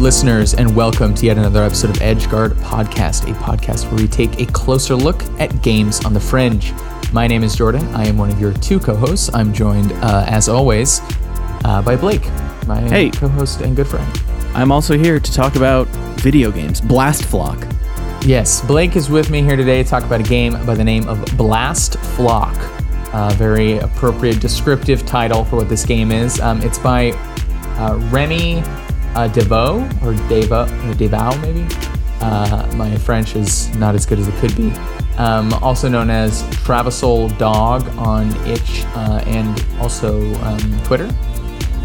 Listeners, and welcome to yet another episode of EdgeGuard Podcast, a podcast where we take a closer look at games on the fringe. My name is Jordan. I am one of your two co hosts. I'm joined, uh, as always, uh, by Blake, my Hey. co host and good friend. I'm also here to talk about video games. Blast Flock. Yes, Blake is with me here today to talk about a game by the name of Blast Flock. Uh, very appropriate descriptive title for what this game is. Um, it's by uh, Remy uh, Deveau, or Deva, or Devau, maybe. Uh, my French is not as good as it could be. Um, also known as Travisol Dog on itch uh, and also um, Twitter.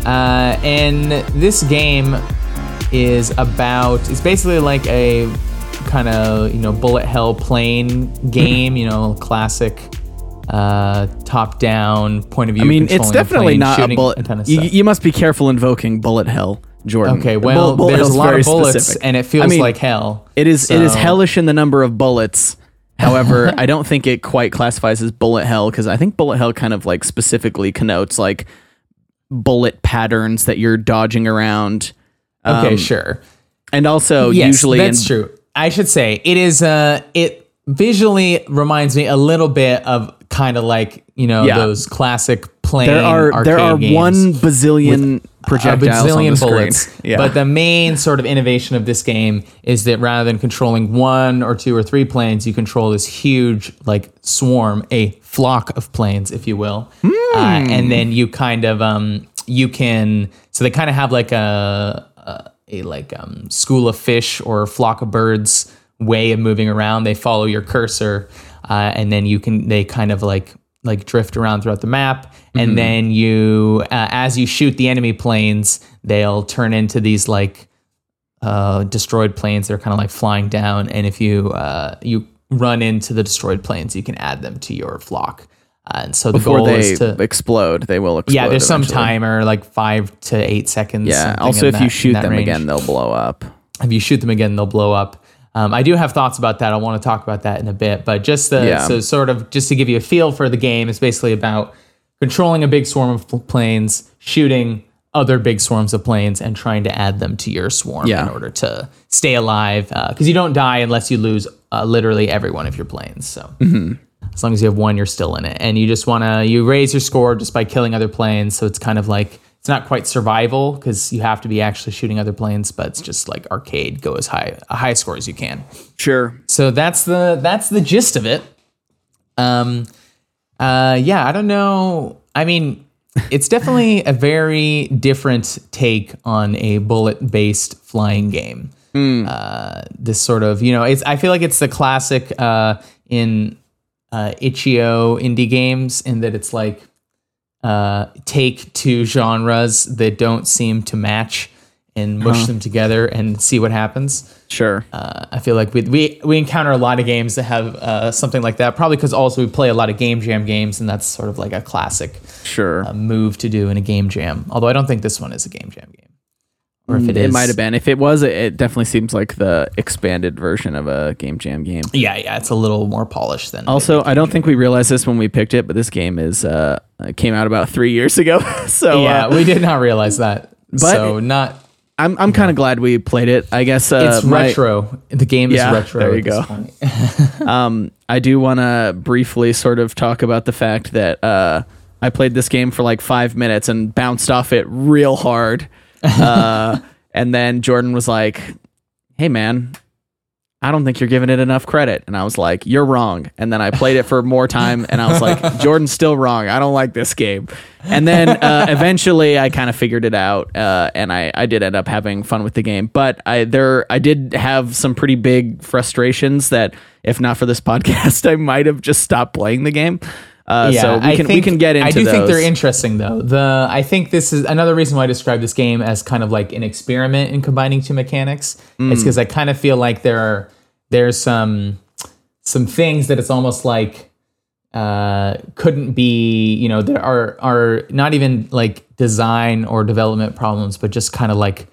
Uh, and this game is about it's basically like a kind of you know bullet hell plane game you know classic uh top down point of view I mean, it's definitely plane, not a bullet. ton of You, stuff. you must be careful invoking bullet hell, Jordan. okay well bullet there's a lot of bullets specific. and it feels I mean, like hell It is it is hellish in the number of bullets. However, I don't think it quite classifies as bullet hell because I think bullet hell kind of like specifically connotes like bullet patterns that you're dodging around. okay Um, sure And also yes usually that's in, true i should say it is uh it visually reminds me a little bit of kind of like you know Yeah. those classic plane there are there are games. one bazillion projectiles a on bazillion bullets. Yeah. But the main sort of innovation of this game is that rather than controlling one or two or three planes, you control this huge like swarm, a flock of planes, if you will. Uh, Hmm. and then you kind of um you can so they kind of have like a a, a like um school of fish or flock of birds way of moving around. They follow your cursor, uh, and then you can they kind of like like drift around throughout the map and then you uh, as you shoot the enemy planes they'll turn into these like uh, destroyed planes that are kind of like flying down and if you uh, you run into the destroyed planes you can add them to your flock uh, and so the before goal they is to explode, they will explode. yeah there's some eventually. timer like five to eight seconds Yeah. Also, if that- you shoot them range. again, they'll blow up. if you shoot them again, they'll blow up. Um, I do have thoughts about that. I want to talk about that in a bit, but just the, Yeah. so sort of just to give you a feel for the game, it's basically about controlling a big swarm of planes, shooting other big swarms of planes, and trying to add them to your swarm Yeah. in order to stay alive. Because you don't die unless you lose uh, literally every one of your planes. So Mm-hmm. as long as you have one, you're still in it, and you just want to you raise your score just by killing other planes. So it's kind of like it's not quite survival because you have to be actually shooting other planes, but it's just like arcade. Go as high a high score as you can. Sure. So that's the that's the gist of it. Um, uh, yeah, I don't know. I mean, it's definitely a very different take on a bullet based flying game. Uh, this sort of you know, it's I feel like it's the classic uh, in uh, itch.io indie games in that it's like uh, take two genres that don't seem to match and mush them together and see what happens. Sure. Uh, I feel like we, we we encounter a lot of games that have uh, something like that. Probably because also we play a lot of game jam games, and that's sort of like a classic sure. uh, move to do in a game jam. Although I don't think this one is a game jam game, or if it is, it might have been. If it was, it, it definitely seems like the expanded version of a game jam game. Yeah, yeah, it's a little more polished than. Also, I don't think we realized this when we picked it, but this game is uh came out about three years ago. so yeah, uh, we did not realize that. But so not. I'm I'm kind of glad we played it. I guess uh, It's my- retro. The game Yeah, is retro. there you go. Um, I do want to briefly sort of talk about the fact that uh, I played this game for like five minutes and bounced off it real hard. Uh, and then Jordan was like, "Hey, man." I don't think you're giving it enough credit. And I was like, You're wrong. And then I played it for more time and I was like, Jordan's still wrong. I don't like this game. And then uh, eventually I kind of figured it out. Uh, and I, I did end up having fun with the game. But I there I did have some pretty big frustrations that if not for this podcast, I might have just stopped playing the game. Uh, so we I can we think- can get into I do think they're interesting though. The I think this is another reason why I describe this game as kind of like an experiment in combining two mechanics. Mm. It's because I kind of feel like there are there's some some things that it's almost like uh, couldn't be you know there are are not even like design or development problems, but just kind of like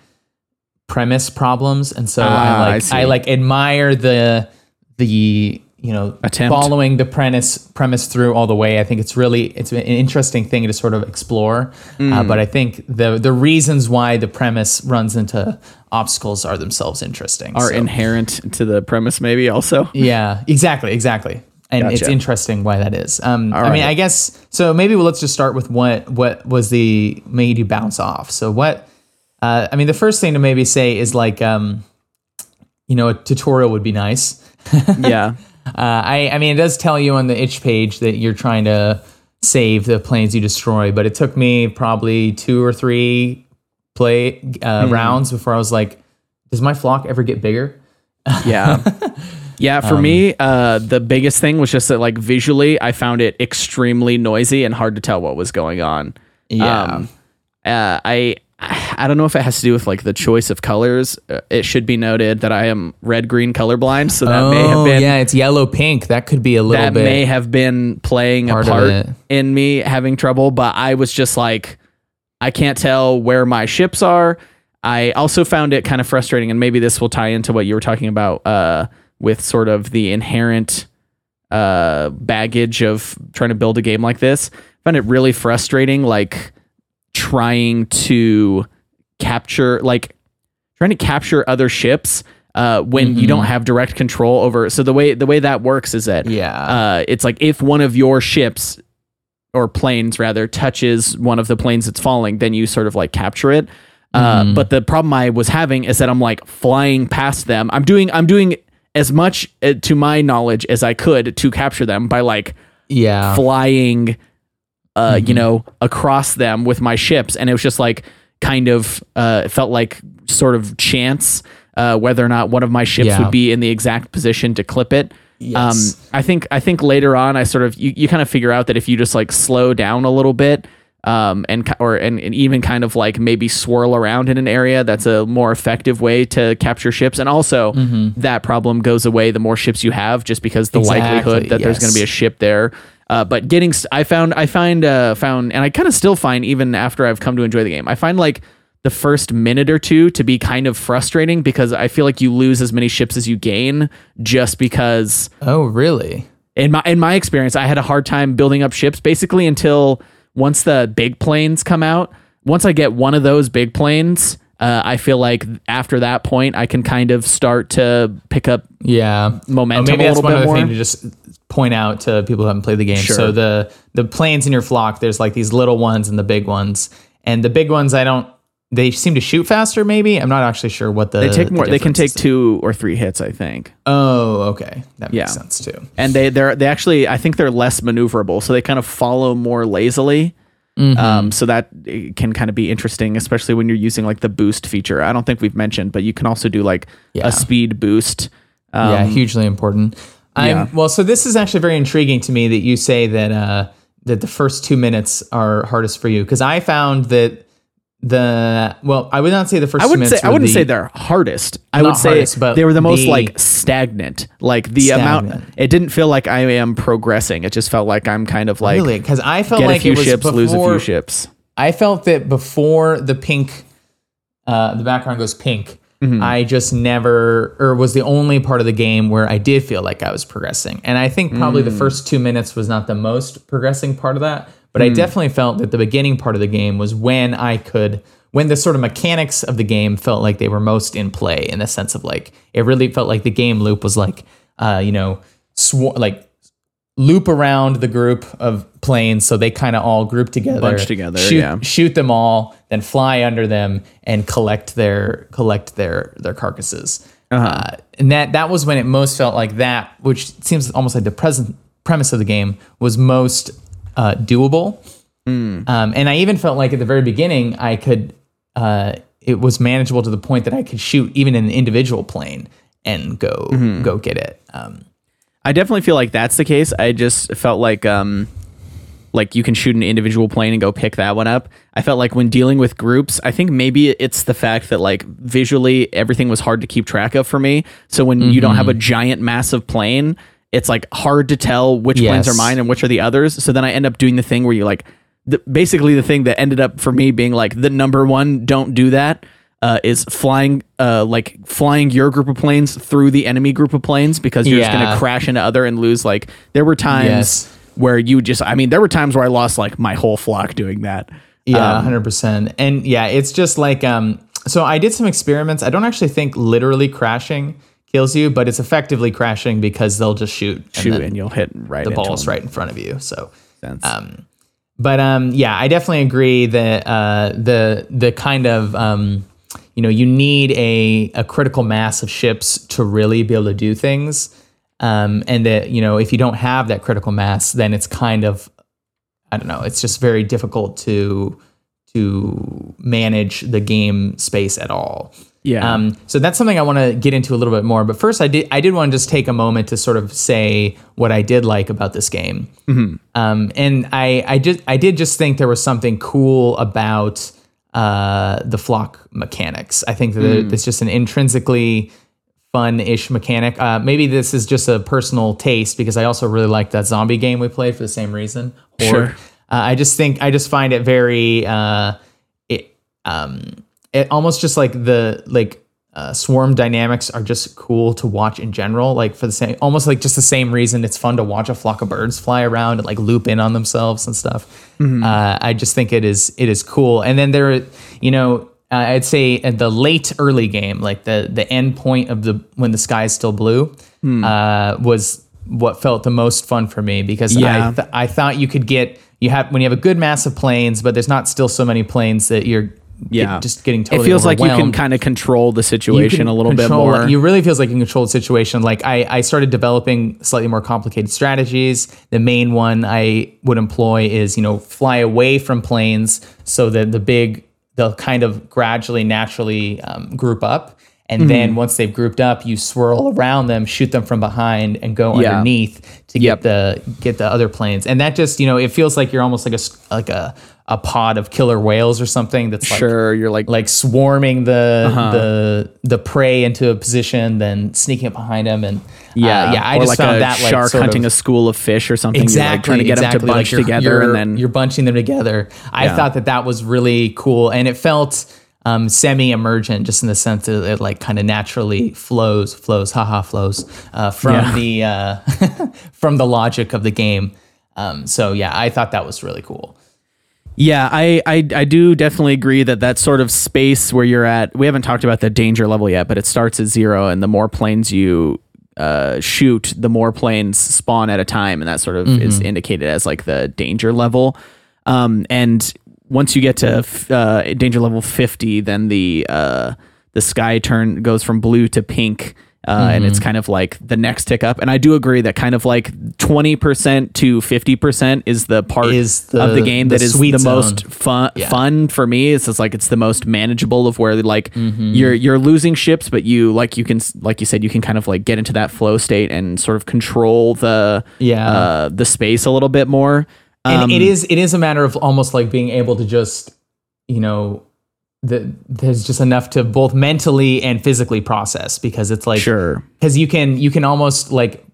premise problems. And so Ah, I I like see. I, like admire the the you know Attempt. following the premise premise through all the way. I think it's really it's an interesting thing to sort of explore. Mm. Uh, but I think the the reasons why the premise runs into obstacles are themselves interesting. Are So- inherent to the premise, maybe also. yeah, exactly, exactly. And it's interesting why that is. Um, I right. mean, I guess so. Maybe let's just start with what what was the made you bounce off. So what? Uh, I mean, the first thing to maybe say is like, um, you know, a tutorial would be nice. yeah. Uh, I I mean, it does tell you on the itch page that you're trying to save the planes you destroy, but it took me probably two or three play uh, Hmm. rounds before I was like, does my flock ever get bigger? Yeah. Yeah, for Um, me, uh, the biggest thing was just that, like, visually, I found it extremely noisy and hard to tell what was going on. Yeah. Um, uh, I I don't know if it has to do with like the choice of colors. Uh, it should be noted that I am red green colorblind, so that may have oh been yeah, it's yellow pink. That could be a little that bit. may have been playing a part of part in me having trouble. But I was just like, I can't tell where my ships are. I also found it kind of frustrating, and maybe this will tie into what you were talking about uh, with sort of the inherent uh, baggage of trying to build a game like this. I found it really frustrating, like trying to capture, like trying to capture other ships uh, when you don't have direct control over. So the way the way that works is that Yeah. uh, it's like if one of your ships or planes rather touches one of the planes that's falling, then you sort of like capture it. Uh, but the problem I was having is that I'm like flying past them. I'm doing I'm doing as much uh, to my knowledge as I could to capture them by like yeah. flying, uh, you know, across them with my ships, and it was just like kind of uh, felt like sort of chance uh, whether or not one of my ships Yeah. would be in the exact position to clip it. Yes. Um, I think I think later on, I sort of you, you kind of figure out that if you just like slow down a little bit. Um, and or and, and even kind of like maybe swirl around in an area that's a more effective way to capture ships and also that problem goes away the more ships you have just because the Mm-hmm. Exactly, likelihood that there's going to be a ship there. Uh, but getting, s- I found, I find, uh, found, and I kind of still find, even after I've come to enjoy the game, I find like the first minute or two to be kind of frustrating because I feel like you lose as many ships as you gain just because oh really? in my in my experience, I had a hard time building up ships basically until once the big planes come out. Once I get one of those big planes, uh, I feel like after that point, I can kind of start to pick up Yeah. momentum Oh, maybe a that's little one bit other more. thing to just point out to people who haven't played the game. Sure. So the the planes in your flock, there's like these little ones and the big ones, and the big ones, I don't. They seem to shoot faster. Maybe I'm not actually sure what the They take the more. They can take two or three hits, I think. Oh, okay, that makes Yeah. sense too. and they they're they actually I think they're less maneuverable, so they kind of follow more lazily. Mm-hmm. Um, so that can kind of be interesting, especially when you're using like the boost feature. I don't think we've mentioned, but you can also do like Yeah. a speed boost. Um, yeah, hugely important. I'm. Well, so this is actually very intriguing to me that you say that uh, that the first two minutes are hardest for you because I found that the well, I would not say the first. I wouldn't say minutes I wouldn't the- say they're hardest. I would say hardest, they were the most the- like stagnant. Like the amount, it didn't feel like I am progressing. It just felt like I'm kind of like really because I felt like a few it was ships, before, lose a few ships. I felt that before the pink, uh, the background goes pink. Mm-hmm. I just never, or was the only part of the game where I did feel like I was progressing. And I think probably Mm. the first two minutes was not the most progressing part of that, but Mm. I definitely felt that the beginning part of the game was when I could, when the sort of mechanics of the game felt like they were most in play in the sense of like, it really felt like the game loop was like, uh, you know, swar- like loop around the group of planes so they kind of all group together Bunch together, shoot, yeah. shoot them all then fly under them and collect their collect their their carcasses Uh-huh. uh, and that that was when it most felt like that which seems almost like the present premise of the game was most uh, doable Hmm. um, and i even felt like at the very beginning i could uh, it was manageable to the point that i could shoot even an individual plane and go Mm-hmm. go get it um, I definitely feel like that's the case. I just felt like um like you can shoot an individual plane and go pick that one up. I felt like when dealing with groups, I think maybe it's the fact that like visually everything was hard to keep track of for me. So when you don't have a giant massive plane, it's like hard to tell which planes are mine and which are the others. So then I end up doing the thing where you like the, basically the thing that ended up for me being like the number one don't do that uh, is flying uh, like flying your group of planes through the enemy group of planes because you're just gonna crash into other and lose. Like there were times Yes. where you just I mean there were times where I lost like my whole flock doing that. Yeah, Um, hundred percent. And yeah, it's just like um. So I did some experiments. I don't actually think literally crashing kills you, but it's effectively crashing because they'll just shoot, and shoot then and you'll hit right the ball's them. right in front of you. So. Um, but um, yeah, I definitely agree that uh, the the kind of um, you know you need a a critical mass of ships to really be able to do things, um, and that you know if you don't have that critical mass, then it's kind of I don't know, it's just very difficult to to manage the game space at all. Yeah. Um, so that's something I want to get into a little bit more. But first, I did I did want to just take a moment to sort of say what I did like about this game. Um, and I I just I did just think there was something cool about uh, the flock mechanics. I think that it's just an intrinsically fun-ish mechanic. Uh, maybe this is just a personal taste because I also really like that zombie game we played for the same reason. Sure. Uh, I just think I just find it very uh, it um it almost just like the like uh, swarm dynamics are just cool to watch in general. Like for the same almost like just the same reason it's fun to watch a flock of birds fly around and like loop in on themselves and stuff. Uh, I just think it is it is cool. And then there, you know. Uh, I'd say the late early game, like the the end point of the when the sky is still blue, uh, was what felt the most fun for me because Yeah. I th- I thought you could get you have when you have a good mass of planes, but there's not still so many planes that you're get- yeah. just getting totally it feels like you can kind of control the situation a little bit more. it. You really feels like you can control the situation. Like I, I started developing slightly more complicated strategies. The main one I would employ is you know fly away from planes so that the big they'll kind of gradually naturally um, group up. And Mm-hmm. then once they've grouped up, you swirl around them, shoot them from behind, and go Yeah. underneath to Yep. get the get the other planes. And that just you know it feels like you're almost like a like a a pod of killer whales or something that's like sure, you're like, like swarming the Uh-huh. the the prey into a position, then sneaking up behind him, and yeah, uh, yeah. I or just like found that like shark hunting of, a school of fish or something. exactly you're like trying to get exactly, them to bunch like you're- together, you're- and then you're bunching them together. I Yeah. thought that that was really cool, and it felt um, semi-emergent, just in the sense that it like kind of naturally flows, flows, haha, flows uh, from Yeah. the uh, from the logic of the game. Um, so yeah, I thought that was really cool. Yeah, I, I I do definitely agree that that sort of space where you're at. We haven't talked about the danger level yet, but it starts at zero, and the more planes you uh, shoot, the more planes spawn at a time, and that sort of is indicated as like the danger level. Um, and once you get to f- uh, danger level fifty, then the uh, the sky turn goes from blue to pink. Uh, And it's kind of like the next tick up, and I do agree that kind of like twenty percent to fifty percent is the part Is of the the- game the that is the zone. most fun Yeah. fun for me it's just like it's the most manageable of where like Mm-hmm. you're you're losing ships but you like you can like you said you can kind of like get into that flow state and sort of control the Yeah. uh the space a little bit more and Um, it is it is a matter of almost like being able to just you know the, there's just enough to both mentally and physically process because it's like sure. because you can you can almost like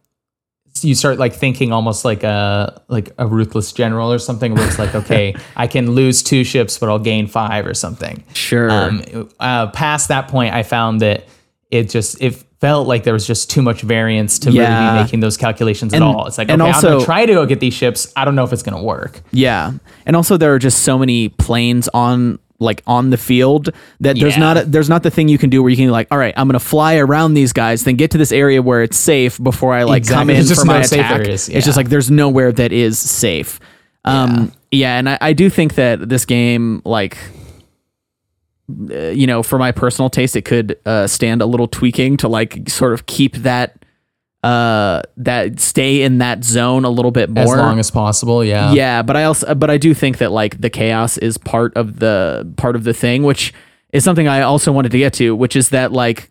you start like thinking almost like a like a ruthless general or something where it's like okay i can lose two ships but i'll gain five or something. Sure. Um, uh, past that point i found that it just it felt like there was just too much variance to really be making those calculations And- at all it's like and okay i'm gonna try to go get these ships i don't know if it's gonna work Yeah, and also there are just so many planes on like on the field that there's not a, there's not the thing you can do where you can like all right I'm gonna fly around these guys then get to this area where it's safe before I like come in for my no safe attack. areas. It's just like there's nowhere that is safe. Um, yeah, and I, I do think that this game like. You know, for my personal taste, it could uh, stand a little tweaking to like sort of keep that uh that stay in that zone a little bit more. as long as possible yeah. Yeah but i also but i do think that like the chaos is part of the part of the thing which is something i also wanted to get to which is that like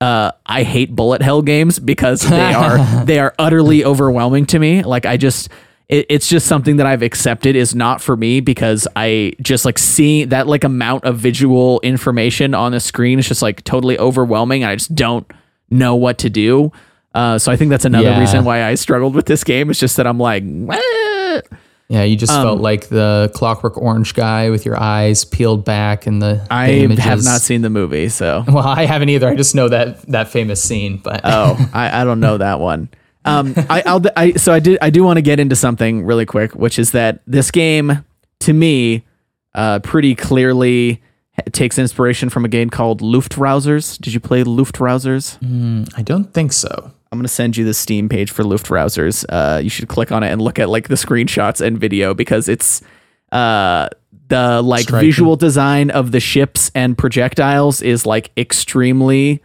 uh i hate bullet hell games because they are they are utterly overwhelming to me. Like i just it, it's just something that i've accepted is not for me because i just like seeing that like amount of visual information on the screen is just like totally overwhelming i just don't know what to do uh, so I think that's another Yeah. reason why I struggled with this game. It's just that I'm like, "What?" Yeah, you just felt like the Clockwork Orange guy with your eyes peeled back and the. the I images. have not seen the movie, so Well, I haven't either. I just know that that famous scene, but oh, I, I don't know that one. Um, I, I'll, I so I did I do want to get into something really quick, which is that this game to me, uh, pretty clearly takes inspiration from a game called Luftrausers. Did you play Luftrausers? I don't think so. I'm gonna send you the Steam page for Luftrausers. Uh, you should click on it and look at like the screenshots and video because it's uh the like Striking. visual design of the ships and projectiles is like extremely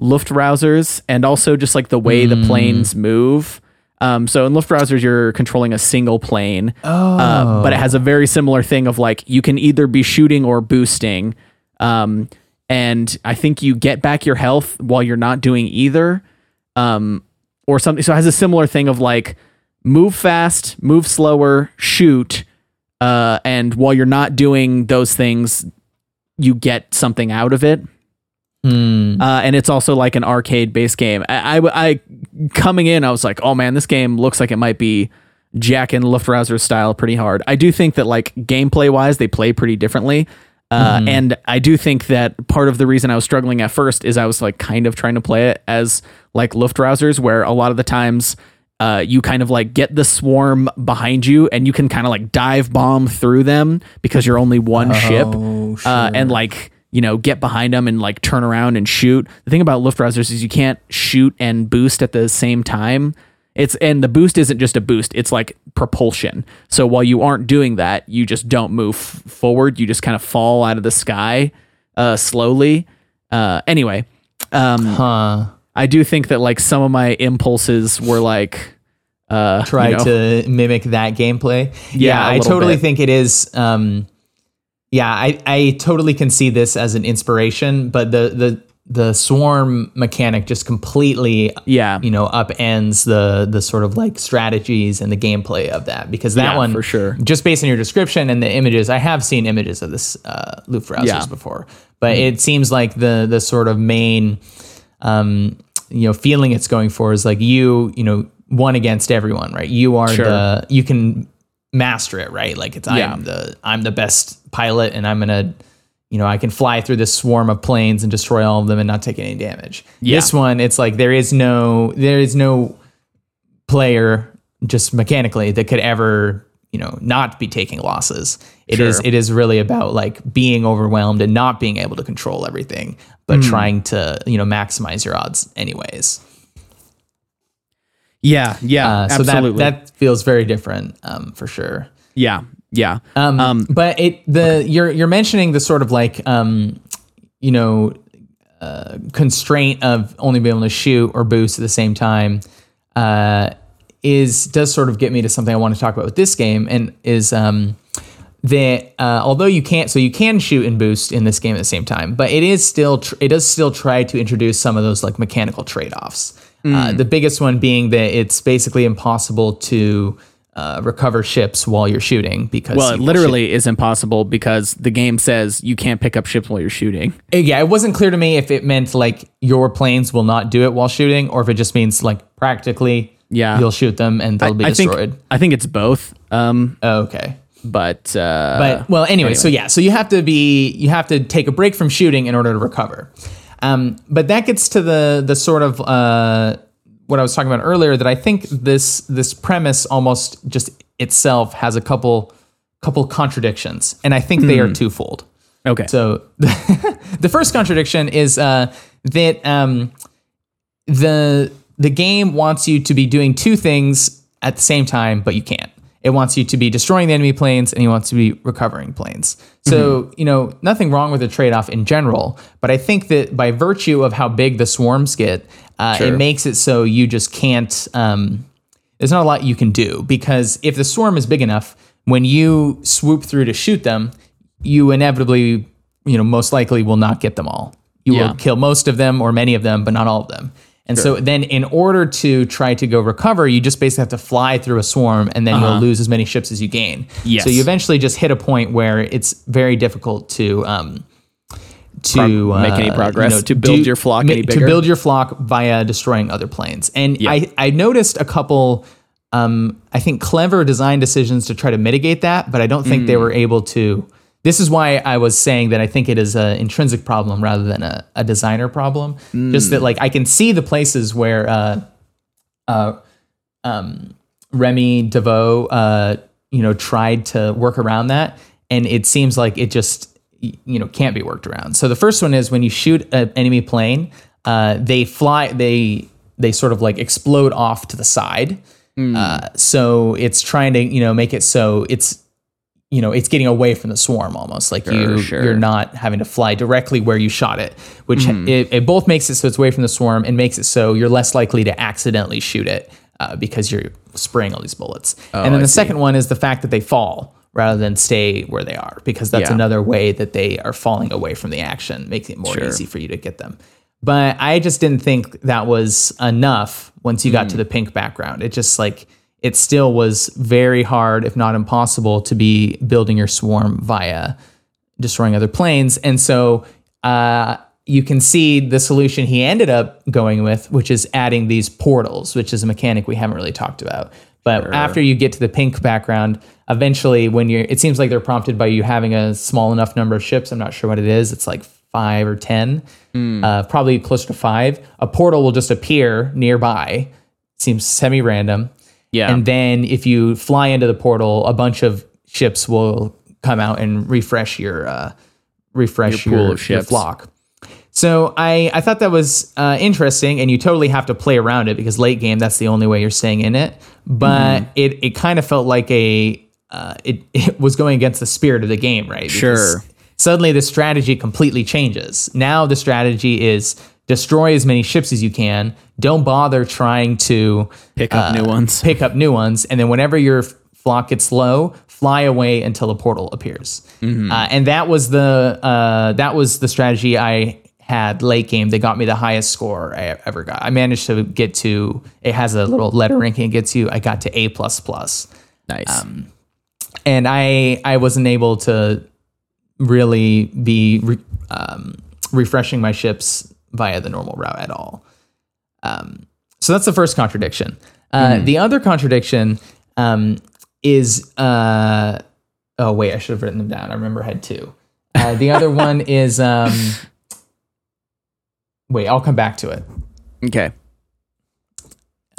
Luftrausers and also just like the way the planes move. Um, so in Luftrausers, you're controlling a single plane, uh, but it has a very similar thing of like you can either be shooting or boosting. Um, and I think you get back your health while you're not doing either um, or something. So it has a similar thing of like move fast, move slower, shoot, uh, and while you're not doing those things, you get something out of it. Hmm. Uh, and it's also like an arcade based game. I, I, I- coming in, I was like, oh man, this game looks like it might be Jack and Luftrauser style pretty hard. I do think that like gameplay wise, they play pretty differently. Uh, And I do think that part of the reason I was struggling at first is I was like kind of trying to play it as like Luftrausers, where a lot of the times uh, you kind of like get the swarm behind you and you can kind of like dive bomb through them because you're only one ship Oh, uh, and like you know get behind them and like turn around and shoot. The thing about Luftrausers is you can't shoot and boost at the same time. It's and the boost isn't just a boost; it's like propulsion. So while you aren't doing that, you just don't move forward. You just kind of fall out of the sky uh, slowly. Uh, anyway, um, Huh. I do think that like some of my impulses were like uh, Try you know, to mimic that gameplay. Yeah, a I totally bit. think it is. Um, yeah, I, I totally can see this as an inspiration, but the the the swarm mechanic just completely yeah you know upends the the sort of like strategies and the gameplay of that because that Yeah, one for sure. just based on your description and the images i have seen images of this uh Luftrausers Yeah. before but it seems like the the sort of main um you know feeling it's going for is like you you know one against everyone right you are Sure. the you can master it right like it's Yeah. i'm the i'm the best pilot and i'm gonna you know, I can fly through this swarm of planes and destroy all of them and not take any damage. Yeah. This one, it's like there is no there is no player just mechanically that could ever, you know, not be taking losses. It is Sure. it is really about like being overwhelmed and not being able to control everything, but Hmm. trying to, you know, maximize your odds anyways. Yeah yeah Uh, so absolutely. that that feels very different um, for sure. yeah yeah. Um, but it the you're you're mentioning the sort of like um, you know uh, constraint of only being able to shoot or boost at the same time uh, is does sort of get me to something I want to talk about with this game and is um, that uh, although you can't so you can shoot and boost in this game at the same time but it is still tr- it does still try to introduce some of those like mechanical trade-offs uh, the biggest one being that it's basically impossible to uh, recover ships while you're shooting because well it literally is impossible because the game says you can't pick up ships while you're shooting Uh, yeah, it wasn't clear to me if it meant like your planes will not do it while shooting, or if it just means like practically, Yeah. you'll shoot them and they'll be I think destroyed. I think it's both um Oh, okay, but uh but well, anyway, so yeah, so you have to be you have to take a break from shooting in order to recover. Um, but that gets to the the sort of uh, what I was talking about earlier. That I think this this premise almost just itself has a couple couple contradictions, and I think they are twofold. okay So the first contradiction is uh, that um, the the game wants you to be doing two things at the same time, but you can't. It wants you to be destroying the enemy planes and it wants to be recovering planes. So, you know, nothing wrong with the trade off in general, but I think that by virtue of how big the swarms get, uh, it makes it so you just can't. Um, there's not a lot you can do because if the swarm is big enough, when you swoop through to shoot them, you inevitably, you know, most likely will not get them all. You Yeah. will kill most of them or many of them, but not all of them. And so then in order to try to go recover, you just basically have to fly through a swarm and then you'll lose as many ships as you gain. Yes. So you eventually just hit a point where it's very difficult to um to Pro- make any uh, progress, to build your flock any to build your flock via destroying other planes. And Yeah. I I noticed a couple um, I think clever design decisions to try to mitigate that, but I don't think they were able to. This is why I was saying that I think it is an intrinsic problem rather than a, a designer problem. Just that, like, I can see the places where uh, uh, um, Remy DeVoe, uh, you know, tried to work around that, and it seems like it just, you know, can't be worked around. So the first one is when you shoot an enemy plane, uh, they fly, they they sort of like explode off to the side. Uh, so it's trying to, you know, make it so it's, you know, it's getting away from the swarm almost like you sure. you're not having to fly directly where you shot it, which it, it both makes it so it's away from the swarm and makes it so you're less likely to accidentally shoot it uh, because you're spraying all these bullets. and then I the see. second one is the fact that they fall rather than stay where they are because that's Yeah. another way that they are falling away from the action, making it more Sure. easy for you to get them. But I just didn't think that was enough once you got Mm. to the pink background. It just like it still was very hard, if not impossible, to be building your swarm via destroying other planes. And so uh, you can see the solution he ended up going with, which is adding these portals, which is a mechanic we haven't really talked about. But after you get to the pink background, eventually, when you're, it seems like they're prompted by you having a small enough number of ships. I'm not sure what it is. It's like five or 10, uh, probably closer to five. A portal will just appear nearby. Seems semi random. Yeah. And then if you fly into the portal, a bunch of ships will come out and refresh your uh, refresh Your your, your, flock. So I, I thought that was uh, interesting, and you totally have to play around it because late game that's the only way you're staying in it. But Mm-hmm. it it kind of felt like a uh, it it was going against the spirit of the game, right? Because Sure. Suddenly the strategy completely changes. Now the strategy is destroy as many ships as you can. Don't bother trying to Pick up new ones. pick up new ones, and then whenever your flock gets low, fly away until a portal appears. Mm-hmm. Uh, and that was the uh, that was the strategy I had late game. That got me the highest score I ever got. I managed to get to. It has a little letter ranking it gets you. I got to A plus plus, Nice. um, and I I wasn't able to really be re- um, refreshing my ships via the normal route at all. Um, so that's the first contradiction. Uh, The other contradiction um, is uh, oh wait, I should have written them down. I remember I had two. Uh, the other one is um, wait, I'll come back to it. okay.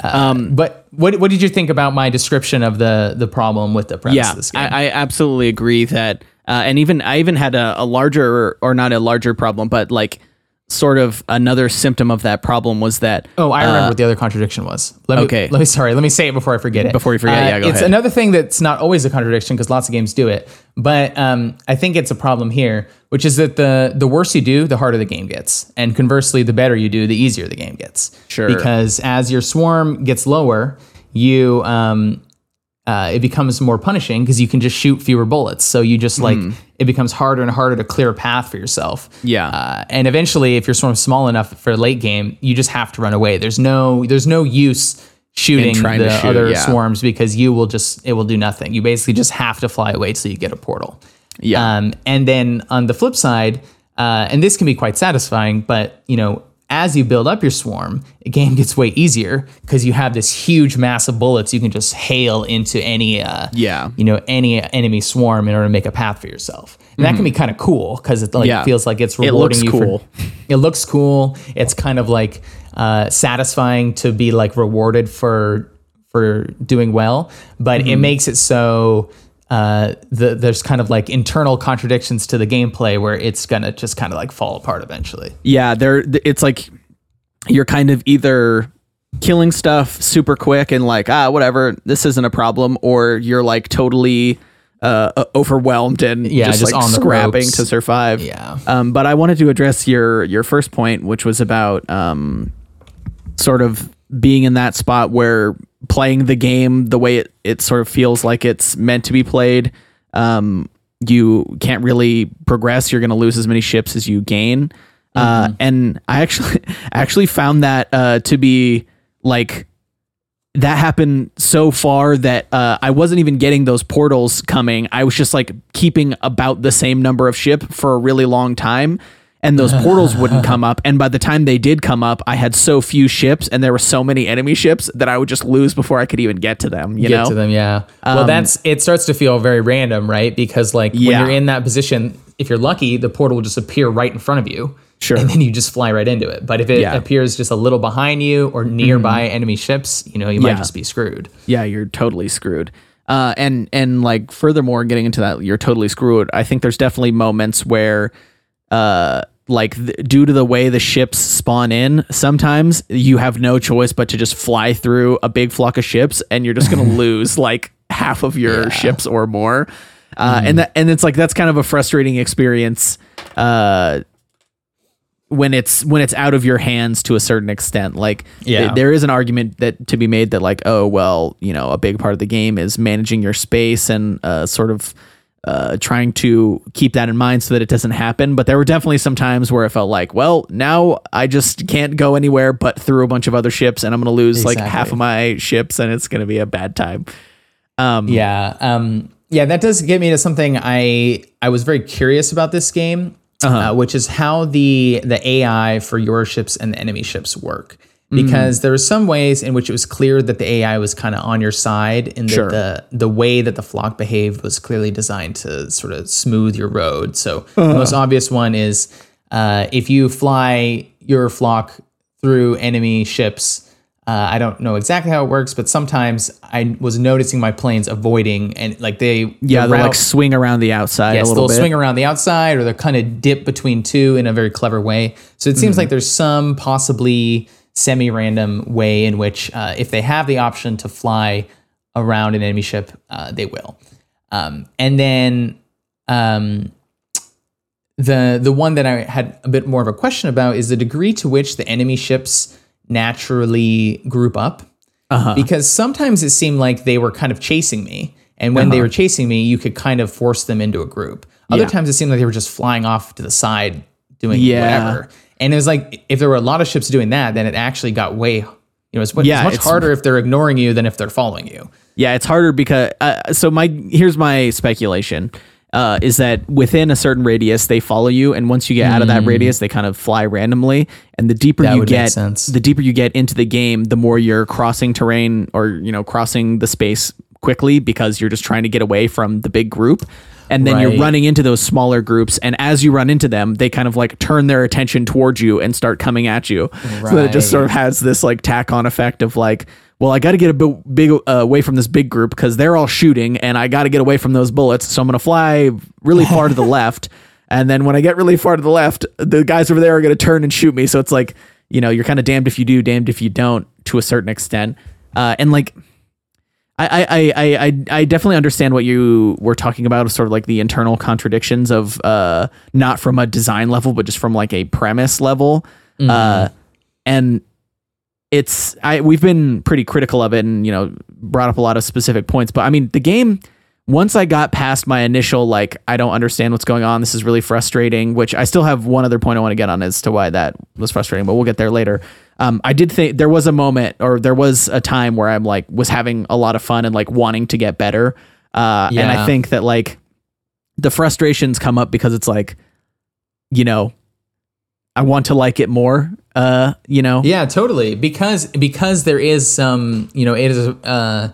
Um, but what what did you think about my description of the the problem with the premise yeah, of this game? I, I absolutely agree that, uh, and even I even had a, a larger or not a larger problem, but like sort of another symptom of that problem was that Oh, I remember uh, what the other contradiction was. Let me, okay. Let me sorry. Let me say it before I forget it. Before you forget, Uh, yeah, go it's ahead. another thing that's not always a contradiction because lots of games do it. But um, I think it's a problem here, which is that the the worse you do, the harder the game gets, and conversely, the better you do, the easier the game gets. Sure. Because as your swarm gets lower, you um, uh, it becomes more punishing because you can just shoot fewer bullets. So you just like it becomes harder and harder to clear a path for yourself. Yeah. Uh, and eventually, if your swarm's small enough for late game, you just have to run away. There's no there's no use shooting the shoot, other yeah. swarms because you will just it will do nothing. You basically just have to fly away till you get a portal. Yeah. Um, and then on the flip side, uh, and this can be quite satisfying, but you know, as you build up your swarm, the game gets way easier because you have this huge mass of bullets you can just hail into any uh, Yeah. you know any enemy swarm in order to make a path for yourself. And that can be kind of cool because it like Mm-hmm. Yeah. feels like it's It rewarding looks you cool. for it looks cool. It's kind of like uh, satisfying to be like rewarded for for doing well, but Mm-hmm. it makes it so uh, the, there's kind of like internal contradictions to the gameplay where it's gonna just kind of like fall apart eventually. yeah, there it's like you're kind of either killing stuff super quick and like ah whatever this isn't a problem or you're like totally uh overwhelmed and Yeah, just, just like on the scrapping to survive Yeah. um but i wanted to address your your first point which was about um sort of being in that spot where playing the game the way it, it sort of feels like it's meant to be played um you can't really progress you're going to lose as many ships as you gain uh and i actually actually found that uh to be like that happened so far that uh, I wasn't even getting those portals coming. I was just like keeping about the same number of ship for a really long time. And those portals wouldn't come up. And by the time they did come up, I had so few ships, and there were so many enemy ships that I would just lose before I could even get to them. You get know, to them. Yeah. well, that's it. Starts to feel very random, right? Because like when Yeah. you're in that position, if you're lucky, the portal will just appear right in front of you. Sure. And then you just fly right into it. But if it Yeah. Mm-hmm. appears just a little behind you or nearby enemy ships, you know, you might Yeah. just be screwed. yeah, you're totally screwed. Uh, and and like furthermore, getting into that, you're totally screwed. I think there's definitely moments where, uh, like th- due to the way the ships spawn in, sometimes you have no choice but to just fly through a big flock of ships, and you're just gonna lose like half of your ships or more. Uh, and that and it's like that's kind of a frustrating experience. Uh, when it's when it's out of your hands to a certain extent like Yeah. th- there is an argument that to be made that like oh well you know a big part of the game is managing your space and uh, sort of uh, trying to keep that in mind so that it doesn't happen but there were definitely some times where it felt like well now i just can't go anywhere but through a bunch of other ships and i'm going to lose like half of my ships and it's going to be a bad time um Yeah. Um, yeah, that does get me to something I I was very curious about this game, Uh-huh. uh, which is how the the AI for your ships and the enemy ships work. Mm. Because there were some ways in which it was clear that the AI was kind of on your side, and that Sure. the the way that the flock behaved was clearly designed to sort of smooth your road. So Uh-huh. the most obvious one is uh, if you fly your flock through enemy ships. Uh, I don't know exactly how it works, but sometimes I was noticing my planes avoiding and like they yeah the they'll like swing around the outside yes a little they'll bit swing around the outside or they'll kind of dip between two in a very clever way. So it seems Mm-hmm. like there's some possibly semi-random way in which uh, if they have the option to fly around an enemy ship, uh, they will. Um, and then um, the the one that I had a bit more of a question about is the degree to which the enemy ships naturally group up. Uh-huh. Because sometimes it seemed like they were kind of chasing me, and when they were chasing me, you could kind of force them into a group. Other Yeah. times it seemed like they were just flying off to the side doing Yeah. whatever. And it was like if there were a lot of ships doing that, then it actually got way you know it's, Yeah, it's much it's- harder if they're ignoring you than if they're following you. Yeah, it's harder because uh, so my here's my speculation uh, is that within a certain radius they follow you, and once you get out of that radius, they kind of fly randomly. And the deeper That you get, the deeper you get into the game, the more you're crossing terrain or you know crossing the space quickly because you're just trying to get away from the big group. And then you're running into those smaller groups, and as you run into them, they kind of like turn their attention towards you and start coming at you. So that it just sort of has this like tack on effect of like, well, I got to get a big uh, away from this big group because they're all shooting, and I got to get away from those bullets. So I'm gonna fly really far to the left, and then when I get really far to the left, the guys over there are gonna turn and shoot me. So it's like, you know, you're kind of damned if you do, damned if you don't, to a certain extent. Uh, and like, I, I, I, I, I definitely understand what you were talking about, sort of like the internal contradictions of uh, not from a design level, but just from like a premise level. Uh, and it's I we've been pretty critical of it and you know brought up a lot of specific points but I mean the game once I got past my initial like I don't understand what's going on this is really frustrating which I still have one other point I want to get on as to why that was frustrating but we'll get there later. Um I did think there was a moment or there was a time where I'm like was having a lot of fun and like wanting to get better. Uh and I think that like the frustrations come up because it's like you know I want to like it more uh you know? Yeah, totally. Because because there is some, you know, it is uh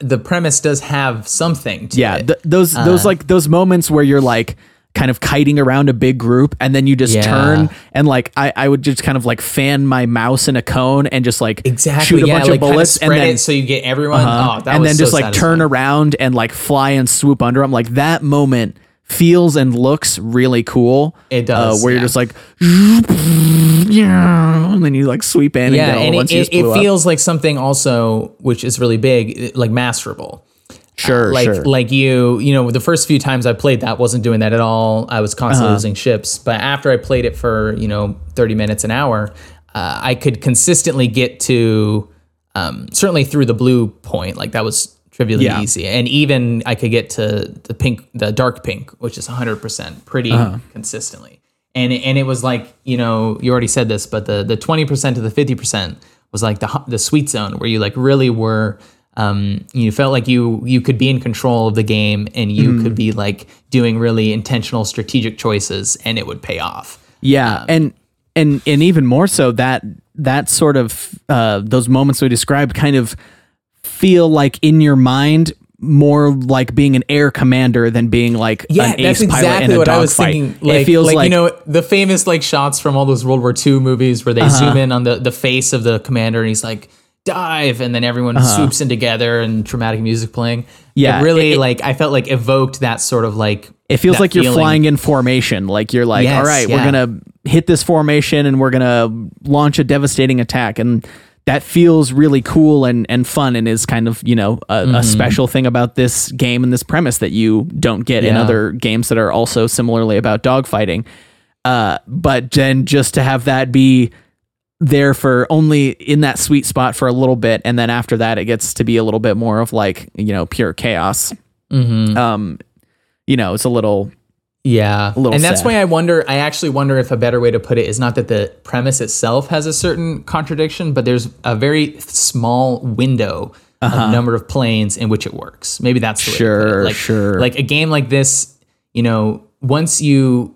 the premise does have something to yeah it. th- those those Uh, like those moments where you're like kind of kiting around a big group and then you just Yeah. turn and like I, I would just kind of like fan my mouse in a cone and just like exactly. shoot a yeah, bunch like of bullets and spread then it so you get everyone. uh, Oh, that and then so just like turn around and like fly and swoop under them like that moment feels and looks really cool. It does, uh, where you're just like yeah, and then you like sweep in Yeah, and, and once it, it, it feels like something also which is really big, like masterable. sure like sure. like you you know the first few times i played that wasn't doing that at all. I was constantly Uh-huh. losing ships. But after i played it for you know 30 minutes an hour uh, i could consistently get to um, certainly through the blue point. Like that was trivially Yeah. easy and even i could get to the pink the dark pink which is 100% pretty Uh-huh. consistently and it, and it was like you know you already said this but the the 20% to the 50% was like the the sweet zone where you like really were um, you felt like you you could be in control of the game and you Mm-hmm. could be like doing really intentional strategic choices and it would pay off. Yeah, and and and even more so that that sort of uh, those moments we described kind of feel like in your mind more like being an air commander than being like Yeah, an that's ace pilot in exactly a what I was dogfight. thinking. Like, it feels like, like, you know the famous like shots from all those World War II movies where they Uh-huh. zoom in on the the face of the commander and he's like dive and then everyone swoops in together and dramatic music playing. Uh-huh. Yeah, it really it- like I felt like evoked that sort of like it feels like you're flying in formation. Like you're like, Yes, all right, we're gonna hit this formation and we're gonna launch a devastating attack, and that feels really cool and and fun, and is kind of you know a, Mm-hmm. a special thing about this game and this premise that you don't get in other games that are also similarly about dogfighting. Uh, but then just to have that be there for only in that sweet spot for a little bit, and then after that, it gets to be a little bit more of like you know pure chaos. Mm-hmm. Um, you know, it's a little Yeah. and that's sad. why I wonder, I actually wonder if a better way to put it is not that the premise itself has a certain contradiction, but there's a very small window of number of planes in which it works. Maybe that's the way to put Uh-huh. Sure, it. Like, sure. Like a game like this, you know, once you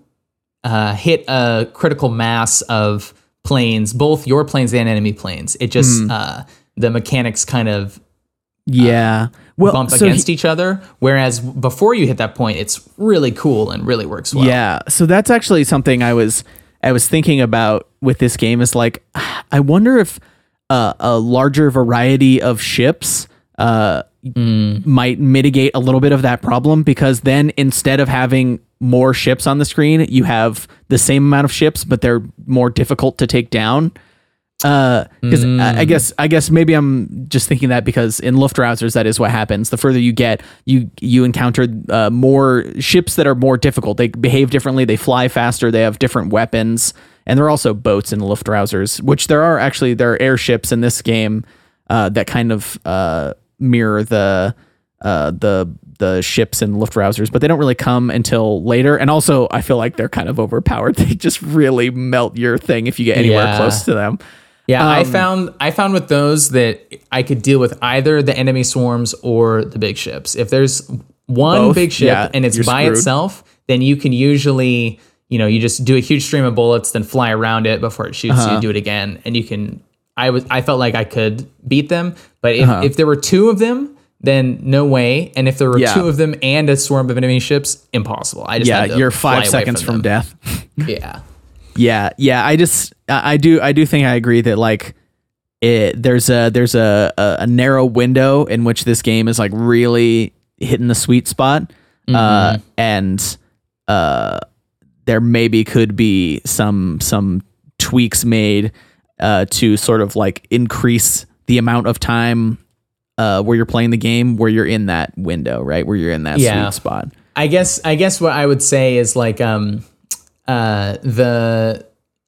uh, hit a critical mass of planes, both your planes and enemy planes, it just, Hmm. uh, the mechanics kind of yeah. well, bump so against each other. Whereas before you hit that point, it's really cool and really works well. Yeah. So that's actually something I was I was thinking about with this game is like I wonder if uh, a larger variety of ships uh, might mitigate a little bit of that problem because then instead of having more ships on the screen, you have the same amount of ships, but they're more difficult to take down. Because I, I guess I guess maybe I'm just thinking that because in Luftrausers that is what happens. The further you get, you you encounter uh, more ships that are more difficult. They behave differently. They fly faster. They have different weapons, and there are also boats in Luftrausers, which there are actually there are airships in this game uh, that kind of uh, mirror the uh, the the ships in Luftrausers, but they don't really come until later. And also, I feel like they're kind of overpowered. They just really melt your thing if you get anywhere Yeah. close to them. Yeah, I Um, found I found with those that I could deal with either the enemy swarms or the big ships. If there's one Both? big ship Yeah, and it's by screwed. itself, then you can usually, you know, you just do a huge stream of bullets, then fly around it before it shoots Uh-huh. you, do it again, and you can. I was I felt like I could beat them, but if, Uh-huh. if there were two of them, then no way. And if there were Yeah. two of them and a swarm of enemy ships, impossible. I just Yeah, you're five seconds from, them. death. Yeah. Yeah, yeah. I just I do I do think I agree that like it there's a there's a, a, a narrow window in which this game is like really hitting the sweet spot. Uh and uh there maybe could be some some tweaks made uh to sort of like increase the amount of time uh where you're playing the game where you're in that window, right? Where you're in that Yeah. sweet spot. I guess I guess what I would say is like um uh the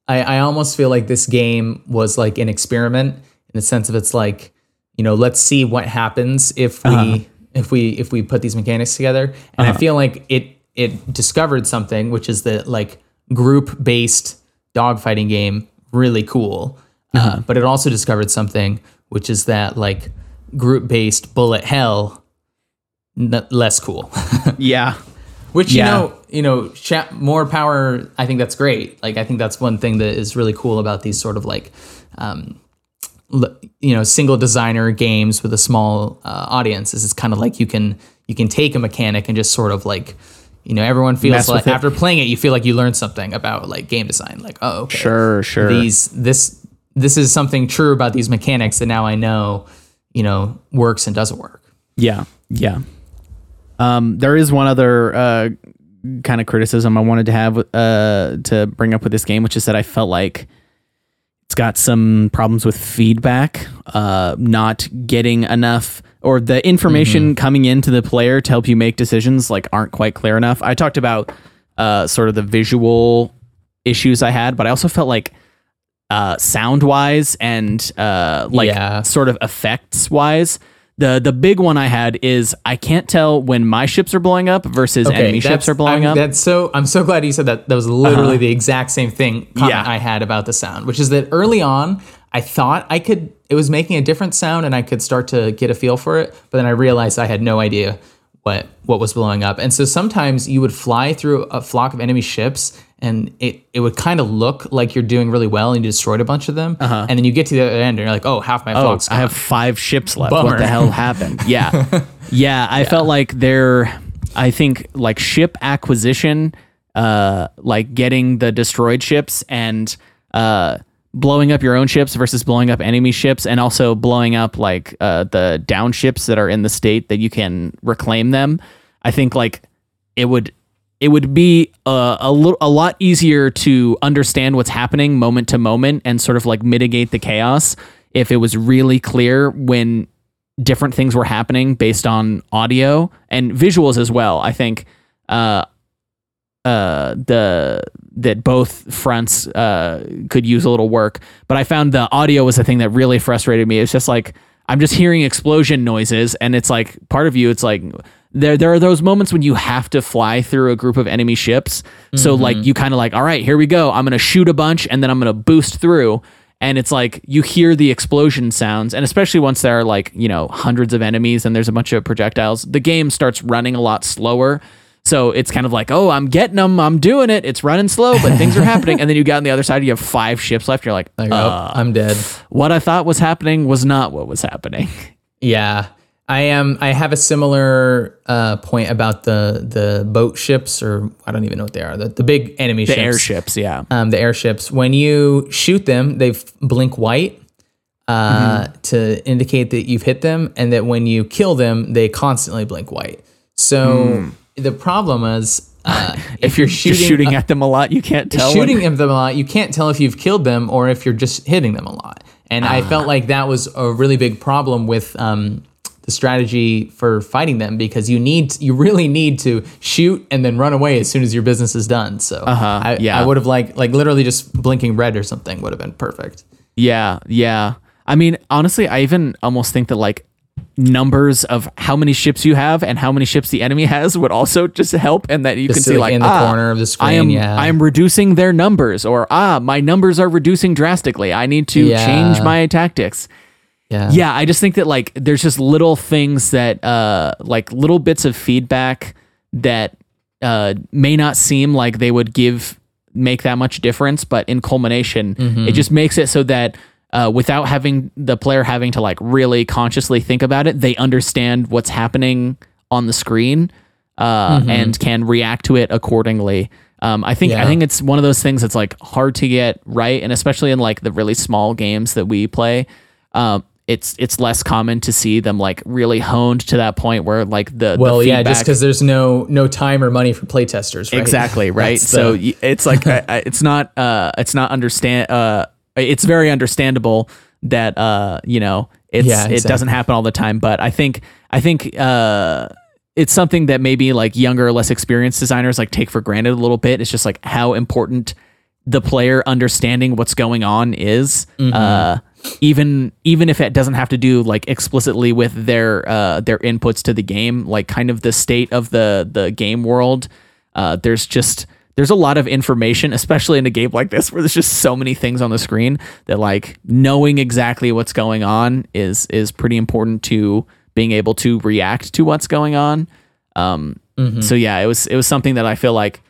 I, I almost feel like this game was like an experiment in the sense of it's like, you know, let's see what happens if we Uh-huh. if we if we put these mechanics together. And I feel like it it discovered something, which is the like group based dogfighting game, really cool. Uh-huh. Uh, but it also discovered something, which is that like group based bullet hell n- less cool. Yeah. Which you know, you know, sh- more power. I think that's great. Like I think that's one thing that is really cool about these sort of like, um, you know, single designer games with a small uh, audience. Is it's kind of like you can you can take a mechanic and just sort of like, you know, everyone feels like it. after playing it, you feel like you learned something about like game design. Like, oh, okay, Sure, sure. these this this is something true about these mechanics that now I know, you know, works and doesn't work. Yeah, yeah. Um, there is one other uh, kind of criticism I wanted to have uh, to bring up with this game, which is that I felt like it's got some problems with feedback, uh, not getting enough, or the information coming into the player to help you make decisions like aren't quite clear enough. I talked about uh, sort of the visual issues I had, but I also felt like uh, sound wise and uh, like Yeah. sort of effects wise. The the big one I had is I can't tell when my ships are blowing up versus enemy ships are blowing I'm- up. That's so. I'm so glad you said that. That was literally uh-huh. the exact same thing Yeah. I had about the sound, which is that early on, I thought I could. It was making a different sound, and I could start to get a feel for it. But then I realized I had no idea what what was blowing up. And so sometimes you would fly through a flock of enemy ships and it, it would kind of look like you're doing really well and you destroyed a bunch of them. Uh-huh. And then you get to the other end and you're like, oh, half my Oh, I have five ships left. Bummer. What the hell happened? Yeah. yeah, I felt like there I think like ship acquisition, uh like getting the destroyed ships and uh blowing up your own ships versus blowing up enemy ships and also blowing up like uh the down ships that are in the state that you can reclaim them. I think like it would it would be uh, a little a lot easier to understand what's happening moment to moment and sort of like mitigate the chaos if it was really clear when different things were happening based on audio and visuals as well. I think uh, uh, the that both fronts uh, could use a little work, but I found the audio was the thing that really frustrated me. It's just like I'm just hearing explosion noises, and it's like part of you. It's like there there are those moments when you have to fly through a group of enemy ships. So like you kind of like, all right, here we go. I'm gonna shoot a bunch, and then I'm gonna boost through. And it's like you hear the explosion sounds, and especially once there are like you know hundreds of enemies and there's a bunch of projectiles, the game starts running a lot slower. So it's kind of like, oh, I'm getting them, I'm doing it. It's running slow, but things are happening. And then you got on the other side, you have five ships left. You're like, oh, uh, I'm dead. what I thought was happening was not what was happening. Yeah. I am. I have a similar uh, point about the the boat ships, or I don't even know what they are. The, the big enemy The ships. airships, yeah. um, the airships. When you shoot them, they blink white uh, Mm-hmm. to indicate that you've hit them, and that when you kill them, they constantly blink white. So the problem is, uh, if, you're shooting, shooting at them a lot, you can't tell. when- shooting at them a lot, you can't tell if you've killed them or if you're just hitting them a lot. And I felt like that was a really big problem with um, the strategy for fighting them because you need, you really need to shoot and then run away as soon as your business is done. So I, yeah. I would have like, like literally just blinking red or something would have been perfect. Yeah, yeah. I mean, honestly, I even almost think that like numbers of how many ships you have and how many ships the enemy has would also just help, and that you Just can see like, in the ah, corner of the I am screen, yeah. I am reducing their numbers, or ah, my numbers are reducing drastically. I need to Yeah. change my tactics. Yeah. Yeah, I just think that like there's just little things that uh like little bits of feedback that uh may not seem like they would give make that much difference, but in culmination, it just makes it so that uh, without having the player having to like really consciously think about it, they understand what's happening on the screen uh, and can react to it accordingly. Um, I think I think it's one of those things that's like hard to get right, and especially in like the really small games that we play, um, it's it's less common to see them like really honed to that point where like the Well, the yeah, just because there's no no time or money for playtesters, right? exactly right. That's so the- it's like I, I- it's not uh it's not understand uh it's very understandable that uh you know it's Yeah, it doesn't happen all the time, but I think I think uh it's something that maybe like younger, less experienced designers like take for granted a little bit. It's just like how important the player understanding what's going on is. Mm-hmm. Uh, even even if it doesn't have to do like explicitly with their uh, their inputs to the game, like kind of the state of the the game world. Uh, there's just there's a lot of information, especially in a game like this, where there's just so many things on the screen that like knowing exactly what's going on is is pretty important to being able to react to what's going on. Um, So yeah, it was it was something that I feel like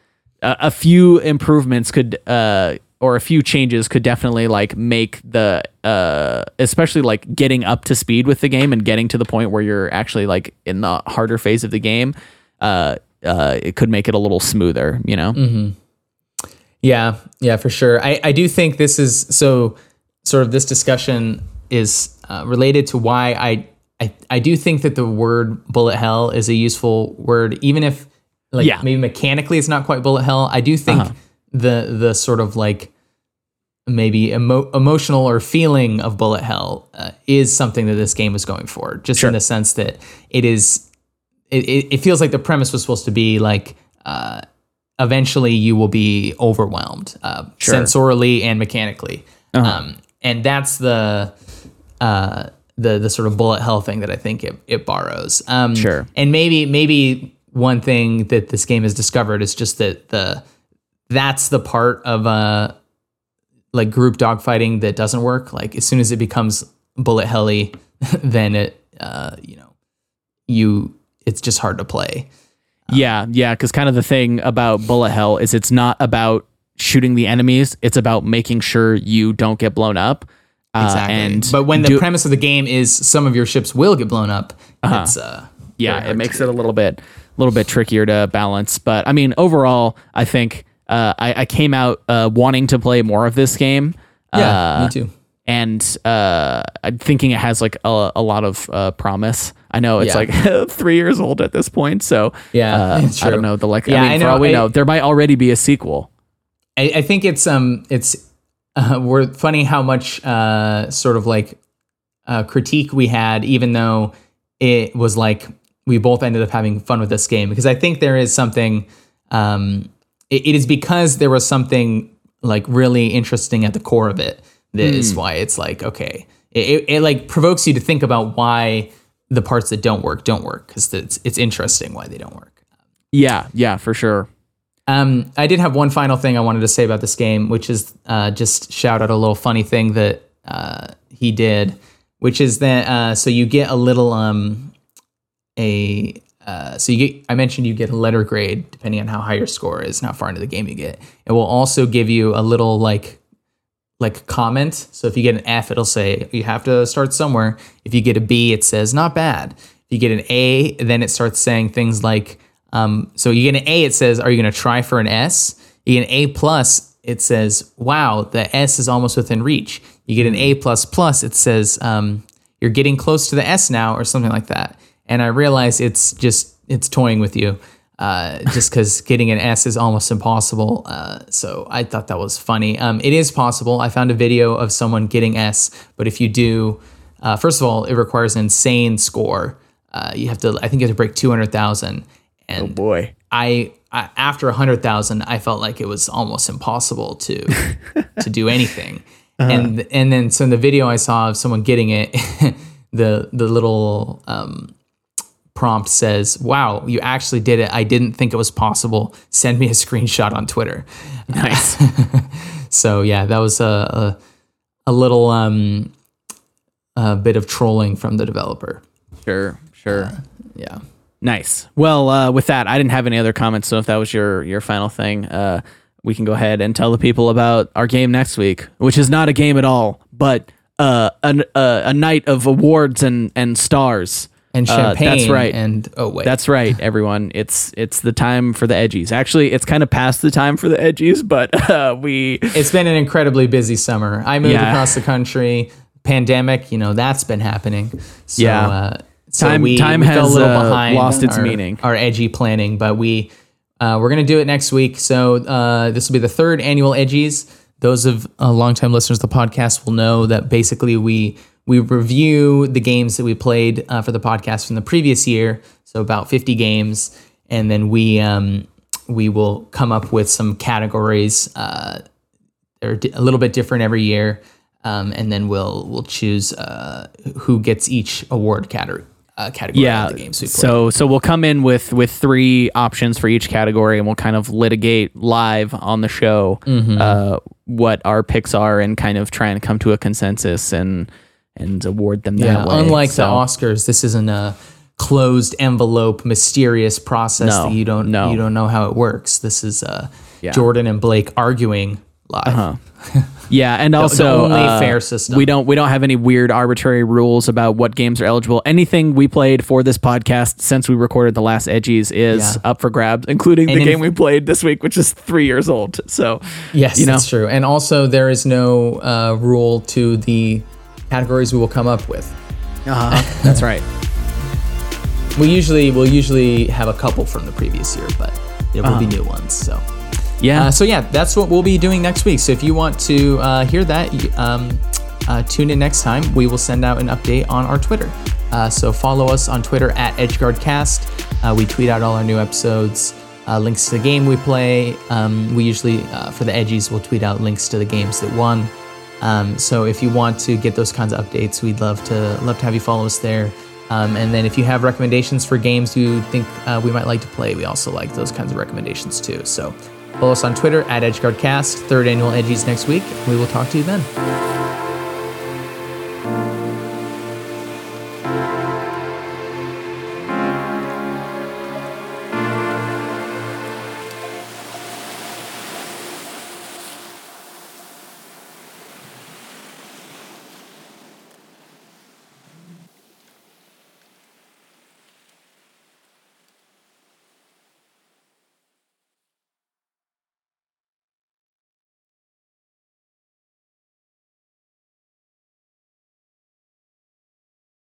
a, few improvements could uh or a few changes could definitely like make the uh especially like getting up to speed with the game and getting to the point where you're actually like in the harder phase of the game uh uh it could make it a little smoother you know? Yeah, yeah, for sure. I, I do think this is so sort of this discussion is uh, related to why I, I I do think that the word bullet hell is a useful word, even if like Yeah. maybe mechanically it's not quite bullet hell. I do think the the sort of like maybe emo- emotional or feeling of bullet hell uh, is something that this game is going for, just in the sense that it is it, it, feels like the premise was supposed to be like uh, eventually you will be overwhelmed uh, sensorially and mechanically. Um, and that's the uh, the the sort of bullet hell thing that I think it, it borrows. Um, Sure. and maybe maybe one thing that this game has discovered is just that the that's the part of uh like group dogfighting that doesn't work. Like as soon as it becomes bullet helly, then it uh, you know you it's just hard to play. Yeah, yeah, because kind of the thing about bullet hell is it's not about shooting the enemies; it's about making sure you don't get blown up. Uh, Exactly. and but when the do- premise of the game is some of your ships will get blown up, it's uh yeah, it makes it a little bit, little bit trickier to balance. But I mean, overall, I think uh, I, I came out uh, wanting to play more of this game. Yeah, uh, me too. and uh, I'm thinking it has like a, a lot of uh, promise. I know it's Yeah. like three years old at this point, so Yeah, uh, I don't know the like. Yeah, I mean, I for know, all we I- know, there might already be a sequel. I, I think it's um it's uh, we're funny how much uh sort of like uh, critique we had, even though it was like we both ended up having fun with this game because I think there is something. Um, it, it is because there was something like really interesting at the core of it. That is why it's like okay, it, it, it like provokes you to think about why the parts that don't work don't work because it's it's interesting why they don't work. Yeah, yeah, for sure. Um, I did have one final thing I wanted to say about this game, which is uh, just shout out a little funny thing that uh, he did, which is that uh, so you get a little um, a uh, so you get I mentioned you get a letter grade depending on how high your score is and how far into the game you get. It will also give you a little like like comment. So if you get an F, it'll say you have to start somewhere. If you get a B, it says not bad. If you get an A, then it starts saying things like, um, so you get an A, it says, are you going to try for an S? You get an A plus, it says, wow, the S is almost within reach. You get an A plus plus, it says, um, you're getting close to the S now, or something like that. And I realize it's just it's toying with you, uh, just because getting an S is almost impossible. Uh, so I thought that was funny. Um, it is possible. I found a video of someone getting S, but if you do, uh, first of all, it requires an insane score. Uh, you have to, I think, you have to break two hundred thousand. And Boy, I, I after a hundred thousand, I felt like it was almost impossible to to do anything. And and then so in the video I saw of someone getting it, the the little um, prompt says, "Wow, you actually did it! I didn't think it was possible. Send me a screenshot on Twitter." nice. So yeah, that was a a, a little um, a bit of trolling from the developer. sure, sure. Yeah. Nice. Well, uh, with that, I didn't have any other comments. So if that was your your final thing, uh, we can go ahead and tell the people about our game next week, which is not a game at all, but uh, an, uh, a night of awards and and stars. And Uh, champagne. that's right. And oh wait, That's right, everyone. It's it's the time for the edgies. Actually, it's kind of past the time for the edgies, but uh, we it's been an incredibly busy summer. I moved Yeah. across the country. Pandemic, you know, that's been happening. So, Yeah. Uh, so Time- we, time we has, a little uh, behind lost its our, meaning. Our edgy planning, but we uh, we're gonna do it next week. So uh, this will be the third annual edgies. Those of uh, longtime listeners of the podcast will know that basically we we review the games that we played uh, for the podcast from the previous year, so about 50 games, and then we um, we will come up with some categories. Uh, they're a little bit different every year, um, and then we'll we'll choose uh, who gets each award category. Uh, category yeah. of the games we. So so we'll come in with with three options for each category, and we'll kind of litigate live on the show Mm-hmm. uh, what our picks are, and kind of try and come to a consensus and and award them yeah, that way. unlike So- the Oscars, this isn't a closed envelope, mysterious process No, that you don't no. you don't know how it works. This is uh, Yeah. Jordan and Blake arguing live. Yeah, and also only uh, fair system. We don't we don't have any weird arbitrary rules about what games are eligible. Anything we played for this podcast since we recorded the last Edgies is Yeah. up for grabs, including the in- game we played this week, which is three years old. So Yes, you know, that's true. And also, there is no uh, rule to the categories we will come up with. that's right. We usually we'll usually have a couple from the previous year, but there will be new ones. So, Yeah, uh, so yeah, that's what we'll be doing next week. So if you want to uh, hear that, um, uh, tune in next time. We will send out an update on our Twitter. Uh, so follow us on Twitter at EdgeGuardCast. Uh, we tweet out all our new episodes, uh, links to the game we play. Um, we usually, uh, for the Edgies, we'll tweet out links to the games that won. Um, so if you want to get those kinds of updates, we'd love to love to have you follow us there. Um, and then if you have recommendations for games you think uh, we might like to play, we also like those kinds of recommendations too. So Follow us on Twitter at EdgeGuardCast. Third annual Edgies next week. We will talk to you then.